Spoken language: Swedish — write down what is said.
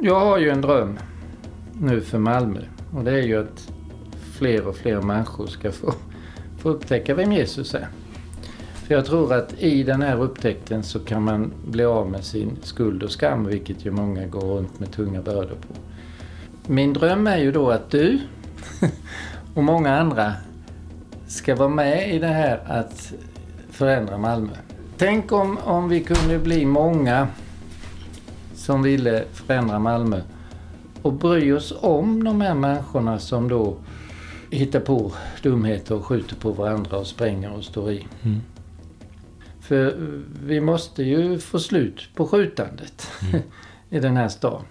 jag har ju en dröm nu för Malmö och det är ju att fler och fler människor ska få, få upptäcka vem Jesus är. För jag tror att i den här upptäckten så kan man bli av med sin skuld och skam, vilket ju många går runt med tunga bördor på. Min dröm är ju då att du och många andra ska vara med i det här att förändra Malmö. Tänk om, om vi kunde bli många som ville förändra Malmö och bry oss om de här människorna som då hittar på dumheter och skjuter på varandra och spränger och står i. Mm. För vi måste ju få slut på skjutandet Mm. i den här stan.